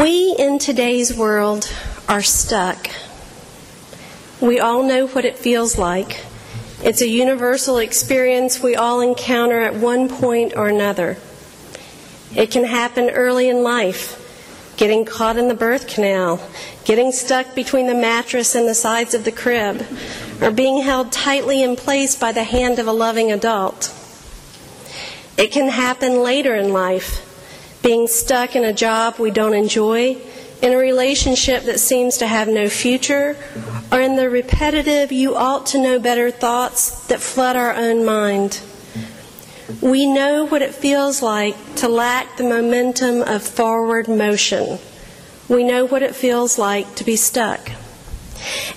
We in today's world are stuck. We all know what it feels like. It's a universal experience we all encounter at one point or another. It can happen early in life getting caught in the birth canal, getting stuck between the mattress and the sides of the crib, or being held tightly in place by the hand of a loving adult. It can happen later in life, being stuck in a job we don't enjoy, in a relationship that seems to have no future, or in the repetitive, you ought to know better thoughts that flood our own mind. We know what it feels like to lack the momentum of forward motion. We know what it feels like to be stuck.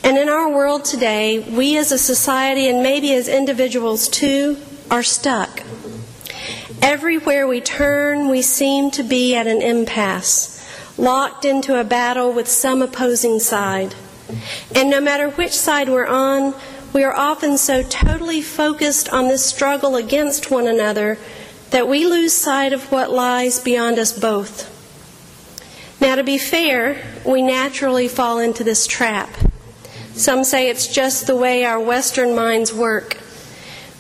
And in our world today, we as a society and maybe as individuals too are stuck. Everywhere we turn, we seem to be at an impasse, locked into a battle with some opposing side. And no matter which side we're on, we are often so totally focused on this struggle against one another that we lose sight of what lies beyond us both. Now, to be fair, we naturally fall into this trap. Some say it's just the way our Western minds work.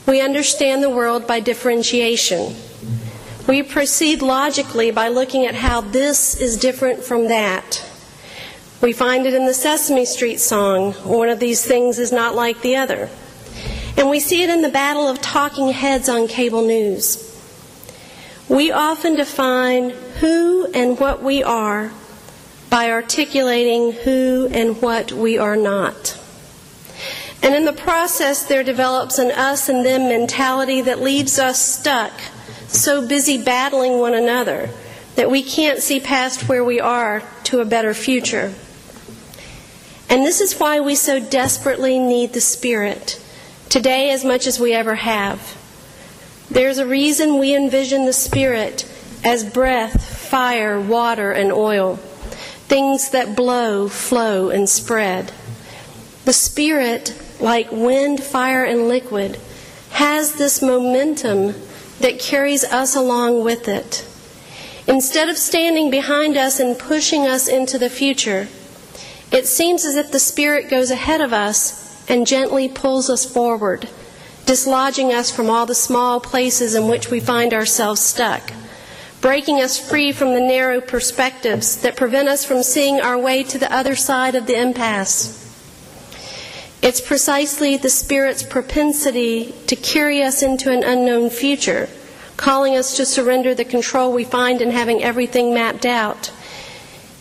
We understand the world by differentiation. We proceed logically by looking at how this is different from that. We find it in the Sesame Street song, one of these things is not like the other. And we see it in the battle of talking heads on cable news. We often define who and what we are by articulating who and what we are not. And in the process, there develops an us and them mentality that leaves us stuck, so busy battling one another that we can't see past where we are to a better future. And this is why we so desperately need the Spirit, today as much as we ever have. There's a reason we envision the Spirit as breath, fire, water, and oil, things that blow, flow, and spread. The Spirit, like wind, fire, and liquid, has this momentum that carries us along with it. Instead of standing behind us and pushing us into the future, it seems as if the Spirit goes ahead of us and gently pulls us forward, dislodging us from all the small places in which we find ourselves stuck, breaking us free from the narrow perspectives that prevent us from seeing our way to the other side of the impasse. It's precisely the Spirit's propensity to carry us into an unknown future, calling us to surrender the control we find in having everything mapped out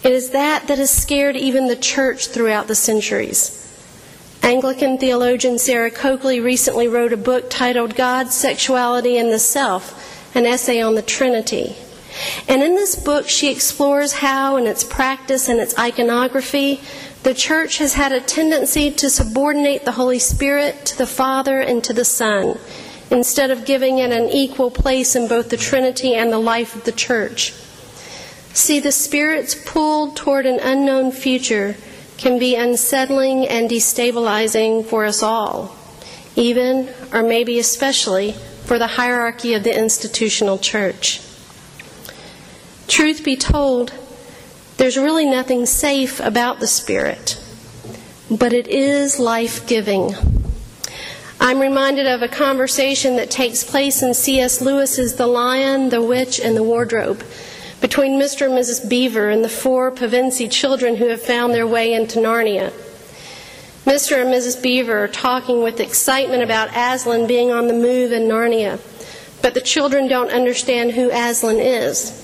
it is that that has scared even the church throughout the centuries. Anglican theologian Sarah Coakley recently wrote a book titled God, Sexuality, and the Self, an essay on the Trinity. And in this book, she explores how, in its practice and its iconography, the church has had a tendency to subordinate the Holy Spirit to the Father and to the Son, instead of giving it an equal place in both the Trinity and the life of the church. See, the Spirit's pull toward an unknown future can be unsettling and destabilizing for us all, even, or maybe especially, for the hierarchy of the institutional church. Truth be told, there's really nothing safe about the Spirit, but it is life giving. I'm reminded of a conversation that takes place in C.S. Lewis's The Lion, the Witch, and the Wardrobe between Mr. and Mrs. Beaver and the four Pevensie children who have found their way into Narnia. Mr. and Mrs. Beaver are talking with excitement about Aslan being on the move in Narnia, but the children don't understand who Aslan is.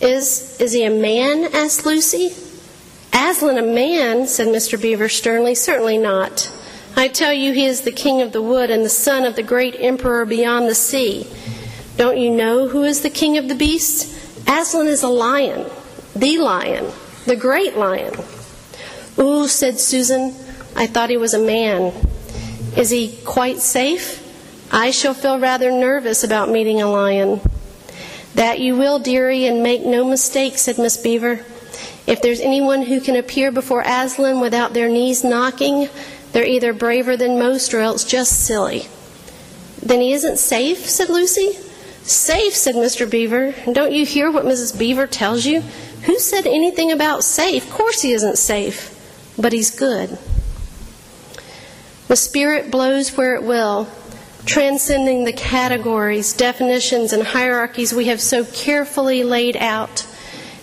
Is, is he a man? asked Lucy. Aslan a man, said Mr. Beaver sternly. Certainly not. I tell you, he is the king of the wood and the son of the great emperor beyond the sea. Don't you know who is the king of the beasts? Aslan is a lion, the lion, the great lion. Ooh, said Susan, I thought he was a man. Is he quite safe? I shall feel rather nervous about meeting a lion. That you will, dearie, and make no mistake, said Miss Beaver. If there's anyone who can appear before Aslan without their knees knocking, they're either braver than most or else just silly. Then he isn't safe, said Lucy. Safe, said Mr. Beaver. Don't you hear what Mrs. Beaver tells you? Who said anything about safe? Of course, he isn't safe, but he's good. The Spirit blows where it will, transcending the categories, definitions, and hierarchies we have so carefully laid out,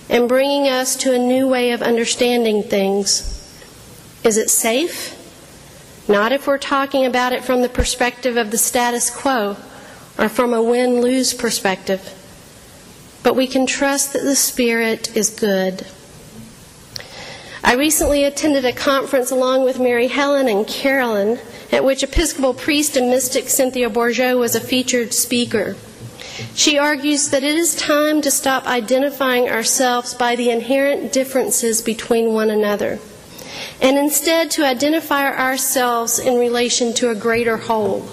and bringing us to a new way of understanding things. Is it safe? Not if we're talking about it from the perspective of the status quo or from a win lose perspective. But we can trust that the Spirit is good. I recently attended a conference along with Mary Helen and Carolyn at which Episcopal priest and mystic Cynthia Bourgeault was a featured speaker. She argues that it is time to stop identifying ourselves by the inherent differences between one another, and instead to identify ourselves in relation to a greater whole.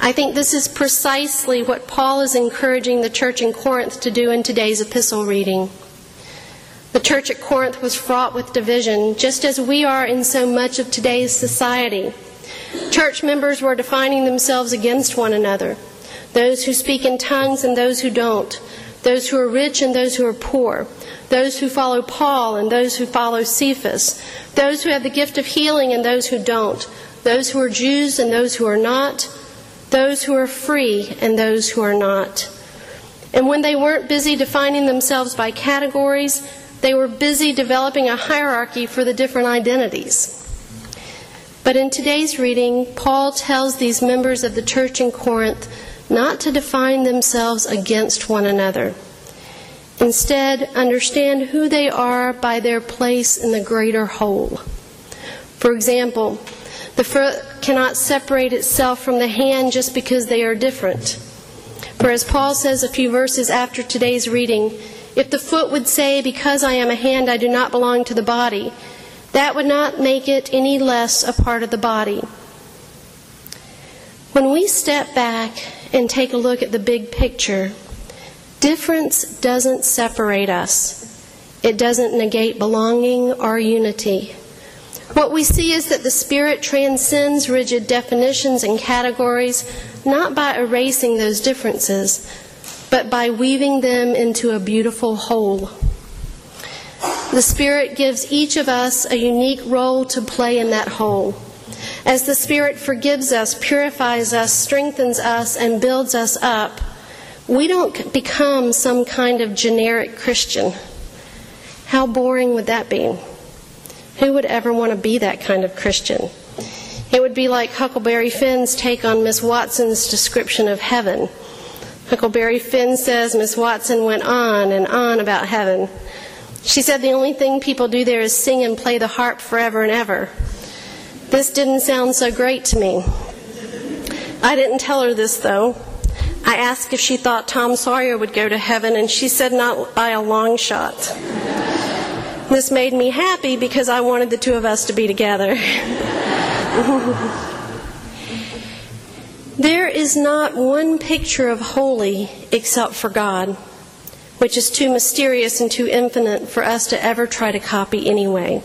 I think this is precisely what Paul is encouraging the church in Corinth to do in today's epistle reading. The church at Corinth was fraught with division, just as we are in so much of today's society. Church members were defining themselves against one another. Those who speak in tongues and those who don't, those who are rich and those who are poor, those who follow Paul and those who follow Cephas, those who have the gift of healing and those who don't, those who are Jews and those who are not, those who are free and those who are not. And when they weren't busy defining themselves by categories, they were busy developing a hierarchy for the different identities. But in today's reading, Paul tells these members of the church in Corinth not to define themselves against one another. Instead, understand who they are by their place in the greater whole. For example, the foot cannot separate itself from the hand just because they are different. For as Paul says a few verses after today's reading, if the foot would say, Because I am a hand, I do not belong to the body, that would not make it any less a part of the body. When we step back and take a look at the big picture, difference doesn't separate us. It doesn't negate belonging or unity. What we see is that the Spirit transcends rigid definitions and categories, not by erasing those differences, but by weaving them into a beautiful whole. The Spirit gives each of us a unique role to play in that whole. As the Spirit forgives us, purifies us, strengthens us, and builds us up, we don't become some kind of generic Christian. How boring would that be? Who would ever want to be that kind of Christian? It would be like Huckleberry Finn's take on Miss Watson's description of heaven. Huckleberry Finn says Miss Watson went on and on about heaven. She said the only thing people do there is sing and play the harp forever and ever. This didn't sound so great to me. I didn't tell her this, though. I asked if she thought Tom Sawyer would go to heaven, and she said not by a long shot. This made me happy because I wanted the two of us to be together. there is not one picture of holy except for God, which is too mysterious and too infinite for us to ever try to copy anyway.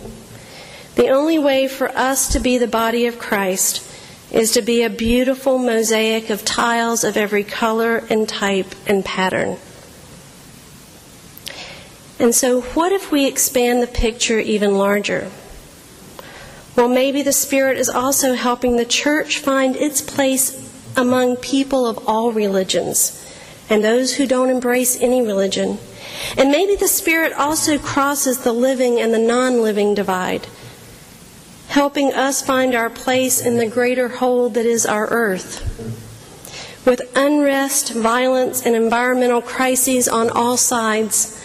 The only way for us to be the body of Christ is to be a beautiful mosaic of tiles of every color and type and pattern. And so, what if we expand the picture even larger? Well, maybe the Spirit is also helping the church find its place among people of all religions and those who don't embrace any religion. And maybe the Spirit also crosses the living and the non living divide helping us find our place in the greater whole that is our earth. With unrest, violence, and environmental crises on all sides,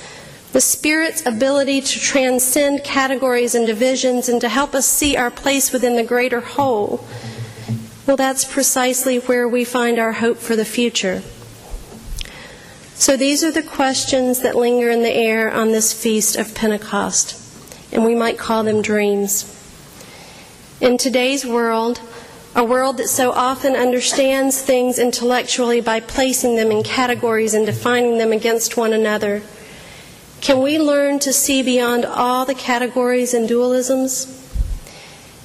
the Spirit's ability to transcend categories and divisions and to help us see our place within the greater whole, well, that's precisely where we find our hope for the future. So these are the questions that linger in the air on this feast of Pentecost, and we might call them dreams. In today's world, a world that so often understands things intellectually by placing them in categories and defining them against one another, can we learn to see beyond all the categories and dualisms?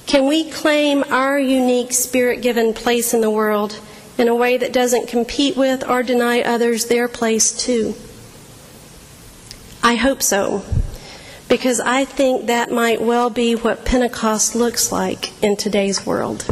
Can we claim our unique spirit given place in the world in a way that doesn't compete with or deny others their place too? I hope so, because I think that might well be what Pentecost looks like in today's world.